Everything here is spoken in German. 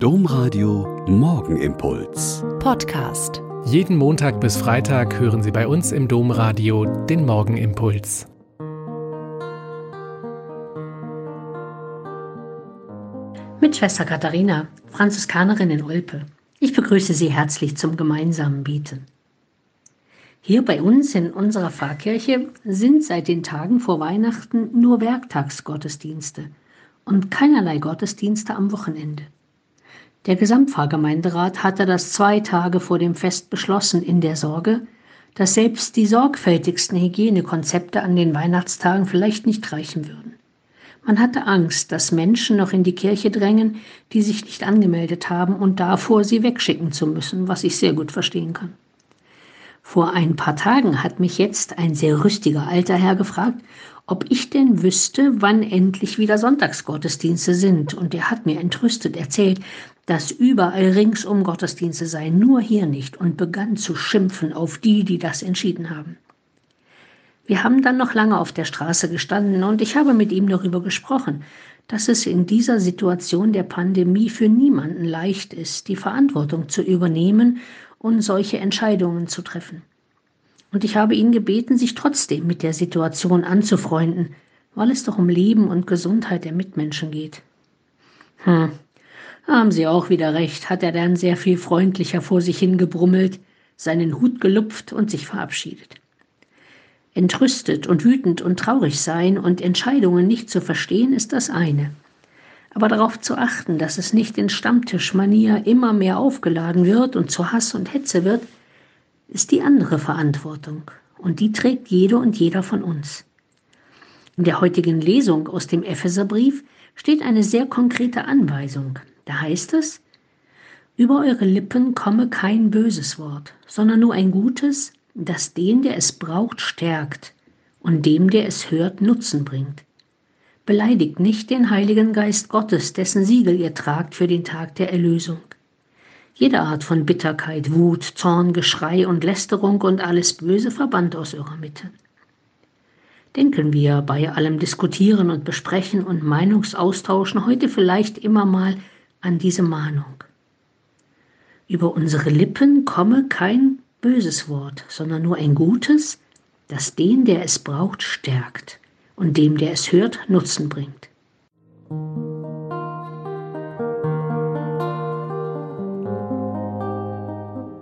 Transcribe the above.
Domradio Morgenimpuls. Podcast. Jeden Montag bis Freitag hören Sie bei uns im Domradio den Morgenimpuls. Mit Schwester Katharina, Franziskanerin in Olpe. Ich begrüße Sie herzlich zum gemeinsamen Beten. Hier bei uns in unserer Pfarrkirche sind seit den Tagen vor Weihnachten nur Werktagsgottesdienste und keinerlei Gottesdienste am Wochenende. Der Gesamtpfarrgemeinderat hatte das zwei Tage vor dem Fest beschlossen in der Sorge, dass selbst die sorgfältigsten Hygienekonzepte an den Weihnachtstagen vielleicht nicht reichen würden. Man hatte Angst, dass Menschen noch in die Kirche drängen, die sich nicht angemeldet haben und davor sie wegschicken zu müssen, was ich sehr gut verstehen kann. Vor ein paar Tagen hat mich jetzt ein sehr rüstiger alter Herr gefragt, ob ich denn wüsste, wann endlich wieder Sonntagsgottesdienste sind, und er hat mir entrüstet erzählt, dass überall ringsum Gottesdienste seien, nur hier nicht, und begann zu schimpfen auf die, die das entschieden haben. Wir haben dann noch lange auf der Straße gestanden und ich habe mit ihm darüber gesprochen, dass es in dieser Situation der Pandemie für niemanden leicht ist, die Verantwortung zu übernehmen und solche Entscheidungen zu treffen. Und ich habe ihn gebeten, sich trotzdem mit der Situation anzufreunden, weil es doch um Leben und Gesundheit der Mitmenschen geht. Hm, haben Sie auch wieder recht, hat er dann sehr viel freundlicher vor sich hingebrummelt, seinen Hut gelupft und sich verabschiedet. Entrüstet und wütend und traurig sein und Entscheidungen nicht zu verstehen, ist das eine aber darauf zu achten, dass es nicht in Stammtischmanier immer mehr aufgeladen wird und zu Hass und Hetze wird, ist die andere Verantwortung und die trägt jede und jeder von uns. In der heutigen Lesung aus dem Epheserbrief steht eine sehr konkrete Anweisung. Da heißt es, über eure Lippen komme kein böses Wort, sondern nur ein gutes, das den, der es braucht, stärkt und dem, der es hört, Nutzen bringt. Beleidigt nicht den Heiligen Geist Gottes, dessen Siegel ihr tragt für den Tag der Erlösung. Jede Art von Bitterkeit, Wut, Zorn, Geschrei und Lästerung und alles Böse verbannt aus eurer Mitte. Denken wir bei allem Diskutieren und Besprechen und Meinungsaustauschen heute vielleicht immer mal an diese Mahnung. Über unsere Lippen komme kein böses Wort, sondern nur ein gutes, das den, der es braucht, stärkt und dem, der es hört, Nutzen bringt.